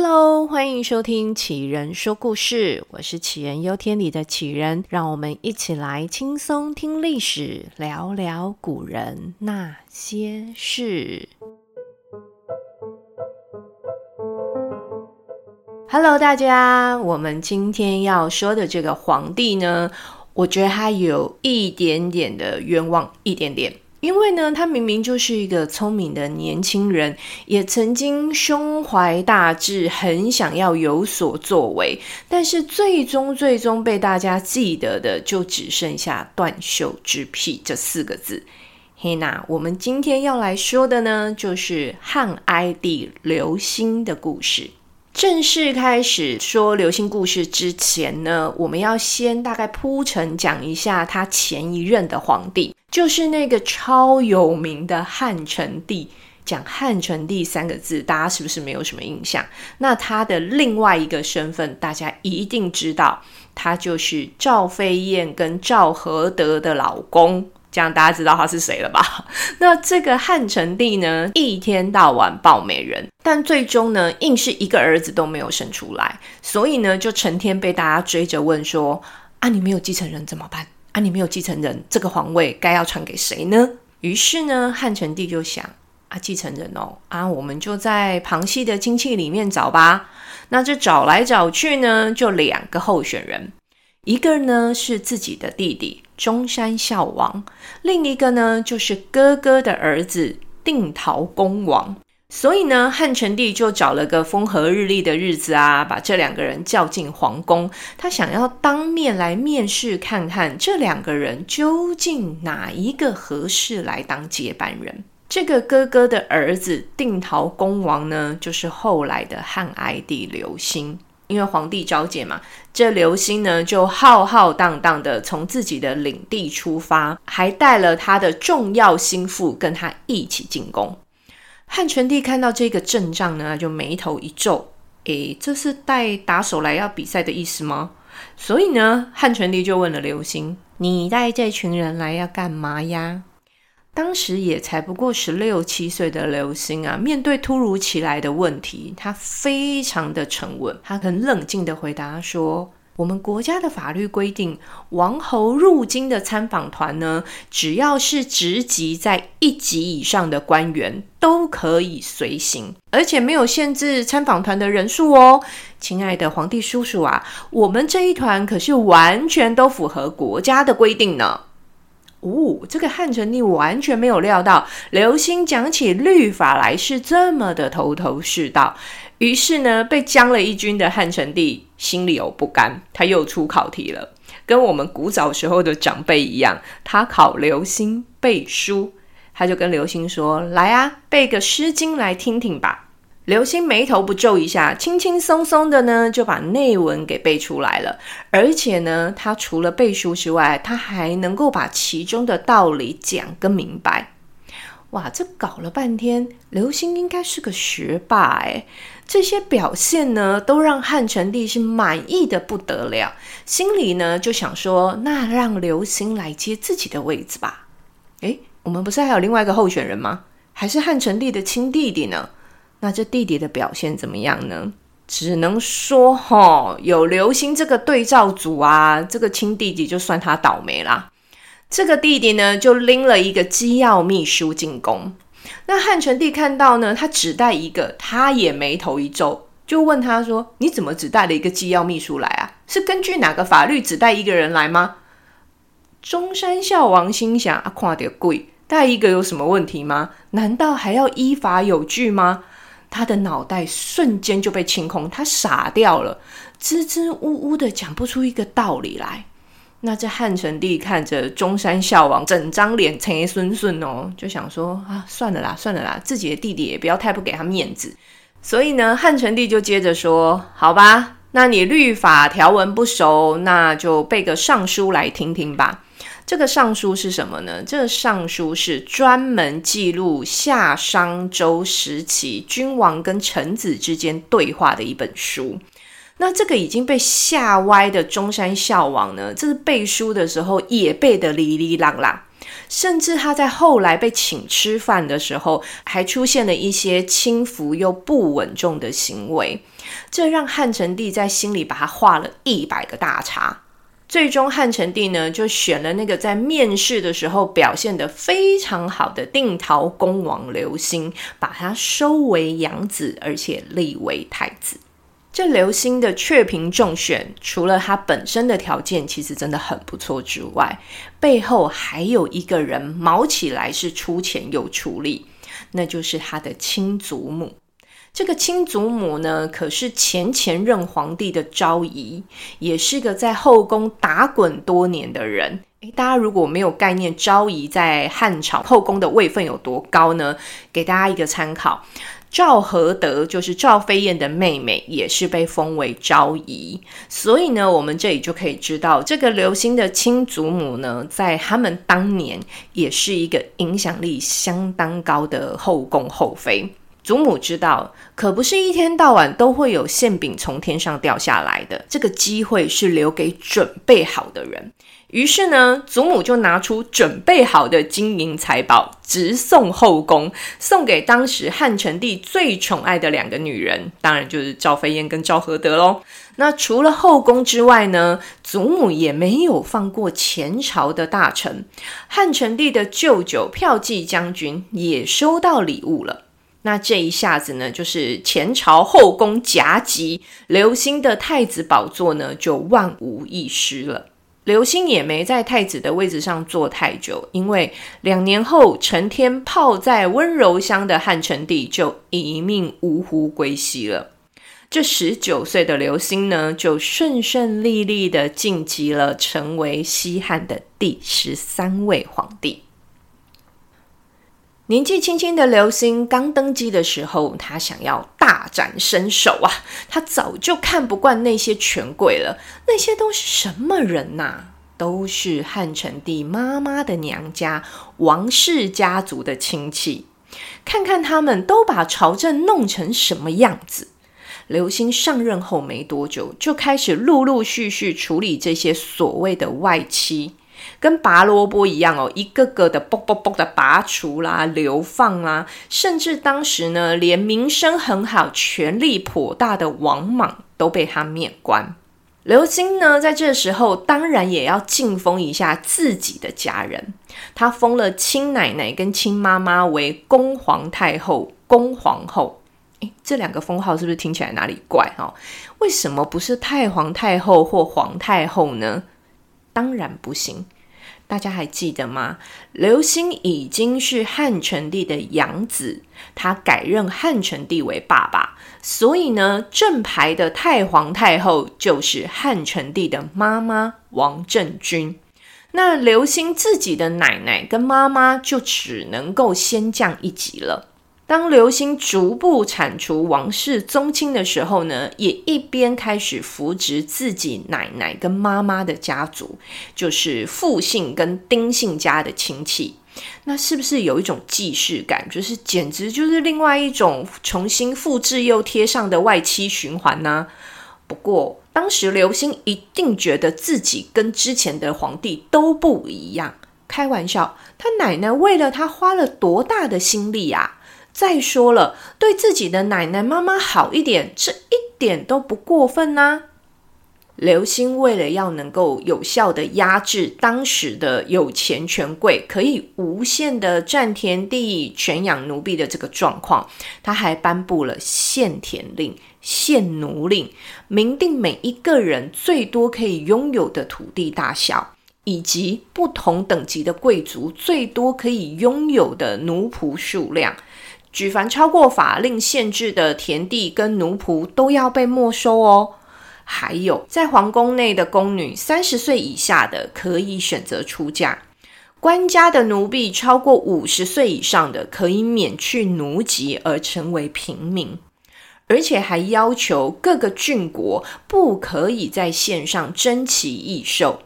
Hello，欢迎收听杞人说故事，我是杞人忧天里的杞人，让我们一起来轻松听历史，聊聊古人那些事。Hello，大家，我们今天要说的这个皇帝呢，我觉得他有一点点的冤枉，一点点。因为呢，他明明就是一个聪明的年轻人，也曾经胸怀大志，很想要有所作为，但是最终最终被大家记得的，就只剩下“断袖之癖”这四个字。嘿，娜我们今天要来说的呢，就是汉哀帝刘欣的故事。正式开始说刘星故事之前呢，我们要先大概铺陈讲一下他前一任的皇帝，就是那个超有名的汉成帝。讲汉成帝三个字，大家是不是没有什么印象？那他的另外一个身份，大家一定知道，他就是赵飞燕跟赵合德的老公。这样大家知道他是谁了吧？那这个汉成帝呢，一天到晚抱美人，但最终呢，硬是一个儿子都没有生出来，所以呢，就成天被大家追着问说：啊，你没有继承人怎么办？啊，你没有继承人，这个皇位该要传给谁呢？于是呢，汉成帝就想：啊，继承人哦，啊，我们就在旁系的亲戚里面找吧。那这找来找去呢，就两个候选人。一个呢是自己的弟弟中山孝王，另一个呢就是哥哥的儿子定陶公王。所以呢，汉成帝就找了个风和日丽的日子啊，把这两个人叫进皇宫，他想要当面来面试，看看这两个人究竟哪一个合适来当接班人。这个哥哥的儿子定陶公王呢，就是后来的汉哀帝刘欣。因为皇帝召见嘛，这刘欣呢就浩浩荡荡的从自己的领地出发，还带了他的重要心腹跟他一起进宫。汉成帝看到这个阵仗呢，就眉头一皱，诶，这是带打手来要比赛的意思吗？所以呢，汉成帝就问了刘欣：“你带这群人来要干嘛呀？”当时也才不过十六七岁的刘欣啊，面对突如其来的问题，他非常的沉稳，他很冷静的回答说：“我们国家的法律规定，王侯入京的参访团呢，只要是职级在一级以上的官员都可以随行，而且没有限制参访团的人数哦。亲爱的皇帝叔叔啊，我们这一团可是完全都符合国家的规定呢。”哦，这个汉成帝完全没有料到刘欣讲起律法来是这么的头头是道，于是呢，被将了一军的汉成帝心里有不甘，他又出考题了，跟我们古早时候的长辈一样，他考刘欣背书，他就跟刘欣说：“来啊，背个《诗经》来听听吧。”刘星眉头不皱一下，轻轻松松的呢就把内文给背出来了。而且呢，他除了背书之外，他还能够把其中的道理讲个明白。哇，这搞了半天，刘星应该是个学霸诶。这些表现呢，都让汉成帝是满意的不得了，心里呢就想说：那让刘星来接自己的位子吧。诶，我们不是还有另外一个候选人吗？还是汉成帝的亲弟弟呢？那这弟弟的表现怎么样呢？只能说，哈，有刘星这个对照组啊，这个亲弟弟就算他倒霉啦。这个弟弟呢，就拎了一个机要秘书进宫。那汉成帝看到呢，他只带一个，他也眉头一皱，就问他说：“你怎么只带了一个机要秘书来啊？是根据哪个法律只带一个人来吗？”中山孝王心想：“啊，看点贵，带一个有什么问题吗？难道还要依法有据吗？”他的脑袋瞬间就被清空，他傻掉了，支支吾吾的讲不出一个道理来。那这汉成帝看着中山孝王整张脸青顺顺哦，就想说啊，算了啦，算了啦，自己的弟弟也不要太不给他面子。所以呢，汉成帝就接着说：“好吧，那你律法条文不熟，那就背个尚书来听听吧。”这个尚书是什么呢？这个尚书是专门记录夏商周时期君王跟臣子之间对话的一本书。那这个已经被吓歪的中山孝王呢，这是背书的时候也背得哩哩啦啦。甚至他在后来被请吃饭的时候，还出现了一些轻浮又不稳重的行为，这让汉成帝在心里把他画了一百个大叉。最终，汉成帝呢就选了那个在面试的时候表现得非常好的定陶公王刘欣，把他收为养子，而且立为太子。这刘欣的雀屏中选，除了他本身的条件其实真的很不错之外，背后还有一个人卯起来是出钱又出力，那就是他的亲祖母。这个亲祖母呢，可是前前任皇帝的昭仪，也是个在后宫打滚多年的人。诶，大家如果没有概念，昭仪在汉朝后宫的位分有多高呢？给大家一个参考，赵合德就是赵飞燕的妹妹，也是被封为昭仪。所以呢，我们这里就可以知道，这个刘欣的亲祖母呢，在他们当年也是一个影响力相当高的后宫后妃。祖母知道，可不是一天到晚都会有馅饼从天上掉下来的，这个机会是留给准备好的人。于是呢，祖母就拿出准备好的金银财宝，直送后宫，送给当时汉成帝最宠爱的两个女人，当然就是赵飞燕跟赵合德喽。那除了后宫之外呢，祖母也没有放过前朝的大臣，汉成帝的舅舅骠骑将军也收到礼物了。那这一下子呢，就是前朝后宫夹击刘欣的太子宝座呢，就万无一失了。刘欣也没在太子的位置上坐太久，因为两年后，成天泡在温柔乡的汉成帝就一命呜呼归西了。这十九岁的刘欣呢，就顺顺利利的晋级了，成为西汉的第十三位皇帝。年纪轻轻的刘欣刚登基的时候，他想要大展身手啊！他早就看不惯那些权贵了，那些都是什么人呐、啊？都是汉成帝妈妈的娘家王氏家族的亲戚，看看他们都把朝政弄成什么样子。刘欣上任后没多久，就开始陆陆续续处理这些所谓的外戚。跟拔萝卜一样哦，一个个的啵啵啵的拔除啦、流放啦，甚至当时呢，连名声很好、权力颇大的王莽都被他免官。刘欣呢，在这时候当然也要敬封一下自己的家人，他封了亲奶奶跟亲妈妈为恭皇太后、恭皇后。诶，这两个封号是不是听起来哪里怪、哦？为什么不是太皇太后或皇太后呢？当然不行，大家还记得吗？刘欣已经是汉成帝的养子，他改认汉成帝为爸爸，所以呢，正牌的太皇太后就是汉成帝的妈妈王政君。那刘欣自己的奶奶跟妈妈就只能够先降一级了。当刘欣逐步铲除王室宗亲的时候呢，也一边开始扶植自己奶奶跟妈妈的家族，就是傅姓跟丁姓家的亲戚。那是不是有一种既视感？就是简直就是另外一种重新复制又贴上的外戚循环呢？不过当时刘欣一定觉得自己跟之前的皇帝都不一样。开玩笑，他奶奶为了他花了多大的心力啊！再说了，对自己的奶奶妈妈好一点，这一点都不过分呐、刘欣为了要能够有效地压制当时的有钱权贵，可以无限的占田地、全养奴婢的这个状况，他还颁布了限田令、限奴令，明定每一个人最多可以拥有的土地大小，以及不同等级的贵族最多可以拥有的奴仆数量。举凡超过法令限制的田地跟奴仆都要被没收哦。还有，在皇宫内的宫女三十岁以下的可以选择出嫁，官家的奴婢超过五十岁以上的可以免去奴籍而成为平民，而且还要求各个郡国不可以在线上征期易售。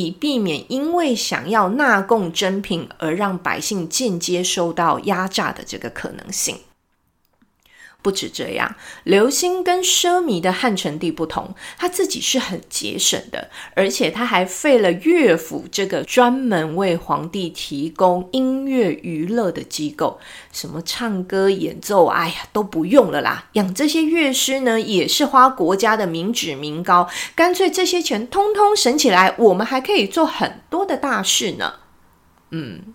以避免因为想要纳贡珍品而让百姓间接受到压榨的这个可能性。不止这样，刘星跟奢靡的汉成帝不同，他自己是很节省的，而且他还废了乐府这个专门为皇帝提供音乐娱乐的机构，什么唱歌演奏，哎呀都不用了啦。养这些乐师呢，也是花国家的民脂民膏，干脆这些钱通通省起来，我们还可以做很多的大事呢。嗯。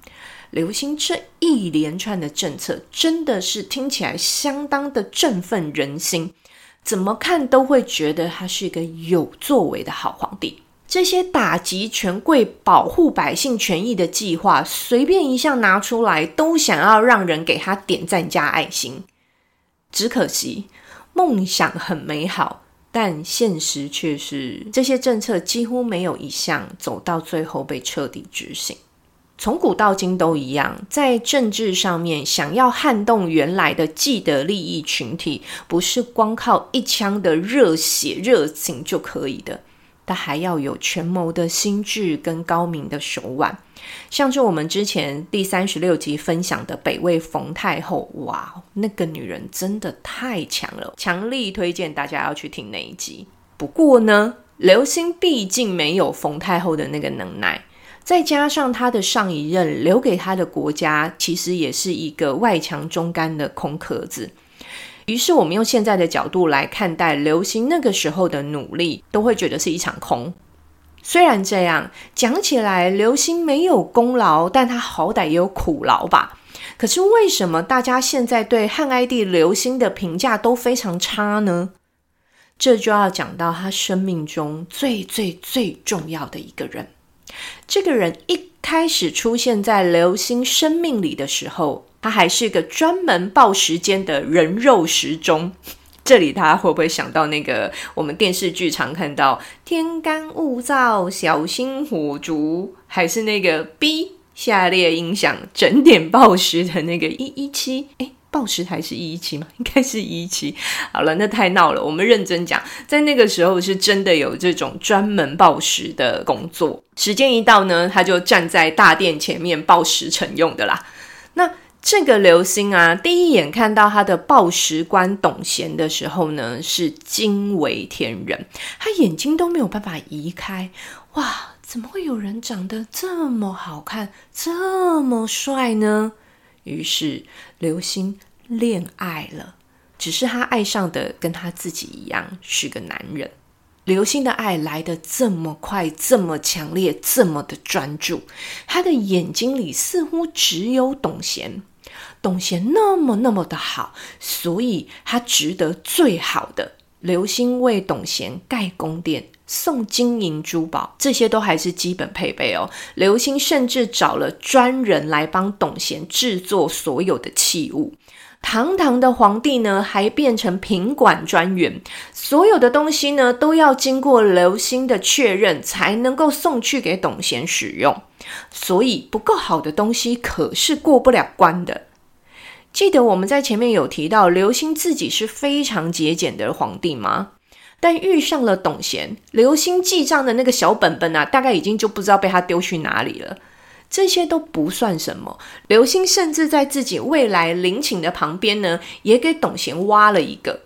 刘兴这一连串的政策，真的是听起来相当的振奋人心，怎么看都会觉得他是一个有作为的好皇帝。这些打击权贵、保护百姓权益的计划，随便一项拿出来，都想要让人给他点赞加爱心。只可惜梦想很美好，但现实却是这些政策几乎没有一项走到最后被彻底执行。从古到今都一样，在政治上面想要撼动原来的既得利益群体，不是光靠一腔的热血热情就可以的，他还要有权谋的心智跟高明的手腕。像是我们之前第三十六集分享的北魏冯太后，哇，那个女人真的太强了，强力推荐大家要去听那一集。不过呢，刘兴毕竟没有冯太后的那个能耐。再加上他的上一任留给他的国家，其实也是一个外强中干的空壳子。于是，我们用现在的角度来看待刘兴那个时候的努力，都会觉得是一场空。虽然这样讲起来，刘兴没有功劳，但他好歹也有苦劳吧？可是为什么大家现在对汉哀帝刘兴的评价都非常差呢？这就要讲到他生命中最最最重要的一个人。这个人一开始出现在刘星生命里的时候，他还是个专门报时间的人肉时钟。这里他会不会想到那个我们电视剧常看到“天干物燥，小心火烛”，还是那个 B 下列音响整点报时的那个一一七？诶报时台是一一七吗？应该是一一七。好了，那太闹了。我们认真讲，在那个时候是真的有这种专门报时的工作。时间一到呢，他就站在大殿前面报时辰用的啦。那这个刘星啊，第一眼看到他的报时官董贤的时候呢，是惊为天人，他眼睛都没有办法移开。哇，怎么会有人长得这么好看，这么帅呢？于是刘星恋爱了，只是他爱上的跟他自己一样是个男人。刘星的爱来得这么快，这么强烈，这么的专注，他的眼睛里似乎只有董贤。董贤那么那么的好，所以他值得最好的。刘星为董贤盖宫殿。送金银珠宝，这些都还是基本配备哦。刘星甚至找了专人来帮董贤制作所有的器物。堂堂的皇帝呢，还变成品管专员，所有的东西呢，都要经过刘星的确认，才能够送去给董贤使用。所以不够好的东西可是过不了关的。记得我们在前面有提到，刘星自己是非常节俭的皇帝吗？但遇上了董贤，刘星记账的那个小本本啊，大概已经就不知道被他丢去哪里了。这些都不算什么，刘星甚至在自己未来陵寝的旁边呢，也给董贤挖了一个。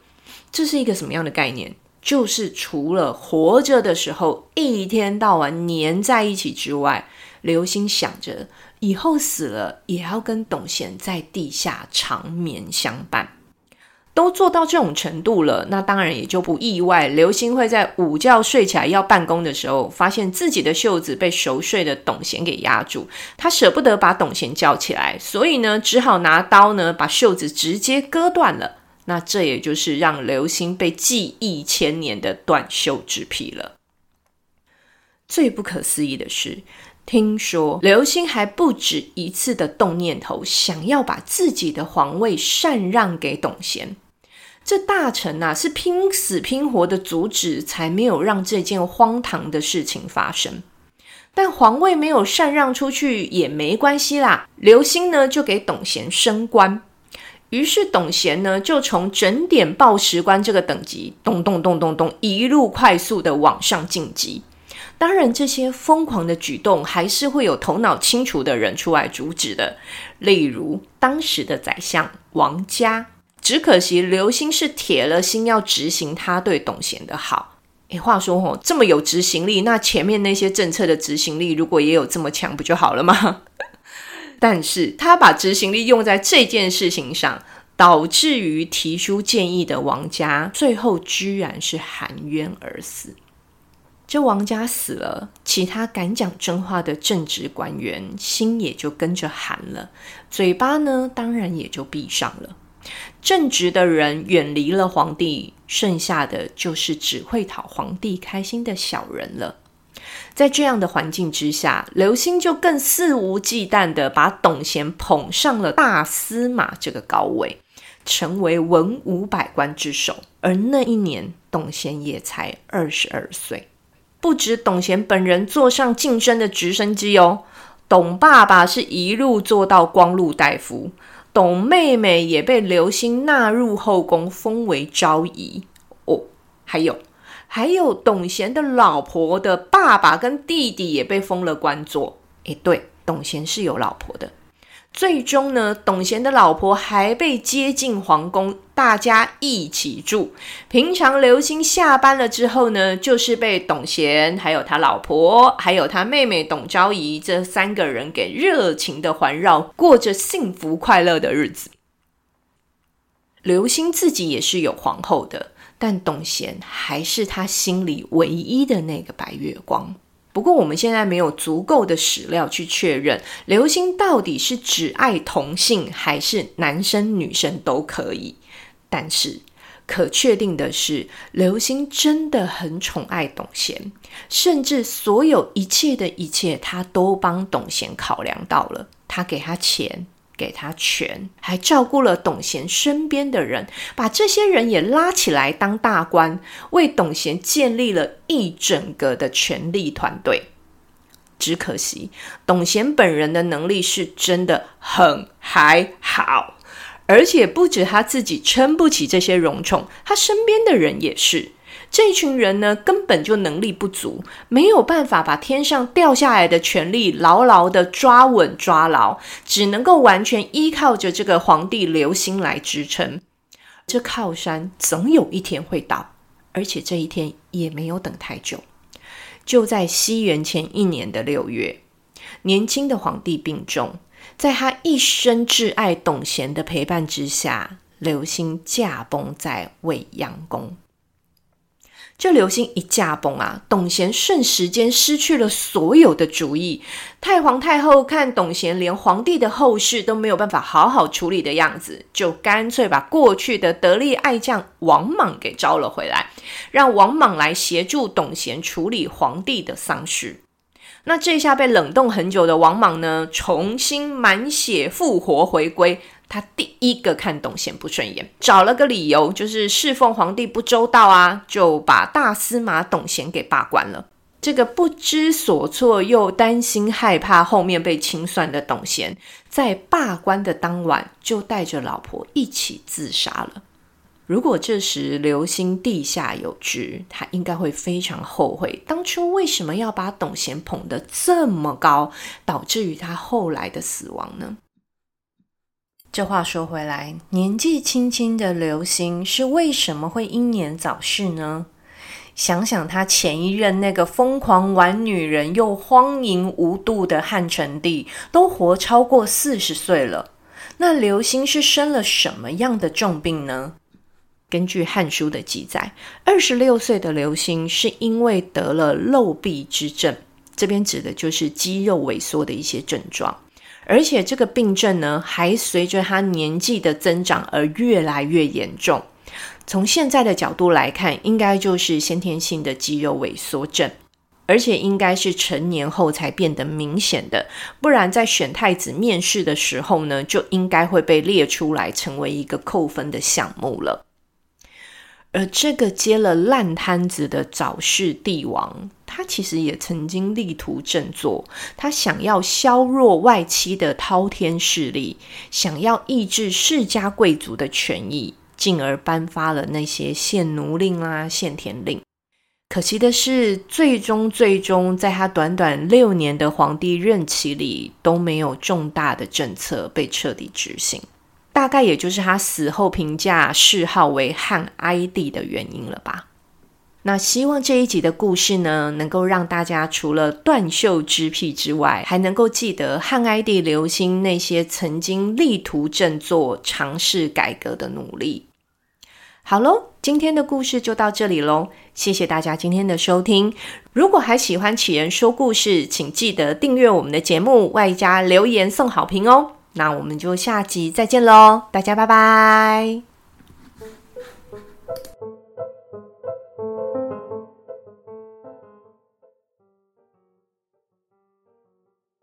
这是一个什么样的概念？就是除了活着的时候一天到晚黏在一起之外，刘星想着以后死了也要跟董贤在地下长眠相伴。都做到这种程度了，那当然也就不意外。刘星会在午觉睡起来要办公的时候，发现自己的袖子被熟睡的董贤给压住，他舍不得把董贤叫起来，所以呢，只好拿刀呢把袖子直接割断了。那这也就是让刘星被记忆千年的短袖之癖了。最不可思议的是，听说刘星还不止一次的动念头，想要把自己的皇位禅让给董贤。这大臣呐，是拼死拼活的阻止，才没有让这件荒唐的事情发生。但皇位没有禅让出去也没关系啦，刘兴呢就给董贤升官，于是董贤呢就从整点报时官这个等级，咚咚咚咚咚，一路快速的往上晋级。当然，这些疯狂的举动还是会有头脑清楚的人出来阻止的，例如当时的宰相王嘉。只可惜刘星是铁了心要执行他对董贤的好。诶，话说吼，这么有执行力，那前面那些政策的执行力如果也有这么强，不就好了吗？但是他把执行力用在这件事情上，导致于提出建议的王家最后居然是含冤而死。这王家死了，其他敢讲真话的正直官员心也就跟着寒了，嘴巴呢当然也就闭上了。正直的人远离了皇帝，剩下的就是只会讨皇帝开心的小人了。在这样的环境之下，刘兴就更肆无忌惮地把董贤捧上了大司马这个高位，成为文武百官之首。而那一年，董贤也才二十二岁。不止董贤本人坐上晋升的直升机哦，董爸爸是一路坐到光禄大夫。董妹妹也被刘星纳入后宫，封为昭仪哦。还有，还有董贤的老婆的爸爸跟弟弟也被封了官做。诶，对，董贤是有老婆的。最终呢，董贤的老婆还被接进皇宫，大家一起住。平常刘星下班了之后呢，就是被董贤、还有他老婆、还有他妹妹董昭仪这三个人给热情的环绕，过着幸福快乐的日子。刘星自己也是有皇后的，但董贤还是他心里唯一的那个白月光。不过，我们现在没有足够的史料去确认刘星到底是只爱同性，还是男生女生都可以。但是，可确定的是，刘星真的很宠爱董贤，甚至所有一切的一切，他都帮董贤考量到了。他给他钱。给他权，还照顾了董贤身边的人，把这些人也拉起来当大官，为董贤建立了一整个的权力团队。只可惜，董贤本人的能力是真的很还好，而且不止他自己撑不起这些荣宠，他身边的人也是。这群人呢，根本就能力不足，没有办法把天上掉下来的权力牢牢的抓稳抓牢，只能够完全依靠着这个皇帝刘兴来支撑。这靠山总有一天会倒，而且这一天也没有等太久。就在西元前一年的六月，年轻的皇帝病重，在他一生挚爱董贤的陪伴之下，刘兴驾崩在未央宫。这刘兴一驾崩啊，董贤瞬时间失去了所有的主意。太皇太后看董贤连皇帝的后事都没有办法好好处理的样子，就干脆把过去的得力爱将王莽给招了回来，让王莽来协助董贤处理皇帝的丧事。那这下被冷冻很久的王莽呢，重新满血复活回归。他第一个看董贤不顺眼，找了个理由，就是侍奉皇帝不周到啊，就把大司马董贤给罢官了。这个不知所措又担心害怕后面被清算的董贤，在罢官的当晚就带着老婆一起自杀了。如果这时刘兴地下有知，他应该会非常后悔当初为什么要把董贤捧得这么高，导致于他后来的死亡呢？这话说回来，年纪轻轻的刘兴是为什么会英年早逝呢？想想他前一任那个疯狂玩女人又荒淫无度的汉成帝，都活超过四十岁了。那刘兴是生了什么样的重病呢？根据《汉书》的记载，二十六岁的刘兴是因为得了漏臂之症，这边指的就是肌肉萎缩的一些症状。而且这个病症呢，还随着他年纪的增长而越来越严重。从现在的角度来看，应该就是先天性的肌肉萎缩症，而且应该是成年后才变得明显的，不然在选太子面试的时候呢，就应该会被列出来成为一个扣分的项目了。而这个接了烂摊子的早逝帝王，他其实也曾经力图振作，他想要削弱外戚的滔天势力，想要抑制世家贵族的权益，进而颁发了那些限奴令啊、限田令。可惜的是，最终最终，在他短短六年的皇帝任期里，都没有重大的政策被彻底执行。大概也就是他死后评价谥号为汉哀帝的原因了吧。那希望这一集的故事呢，能够让大家除了断袖之癖之外，还能够记得汉哀帝刘欣那些曾经力图振作、尝试改革的努力。好喽，今天的故事就到这里喽，谢谢大家今天的收听。如果还喜欢杞人说故事，请记得订阅我们的节目，外加留言送好评哦。那我们就下集再见喽大家拜拜。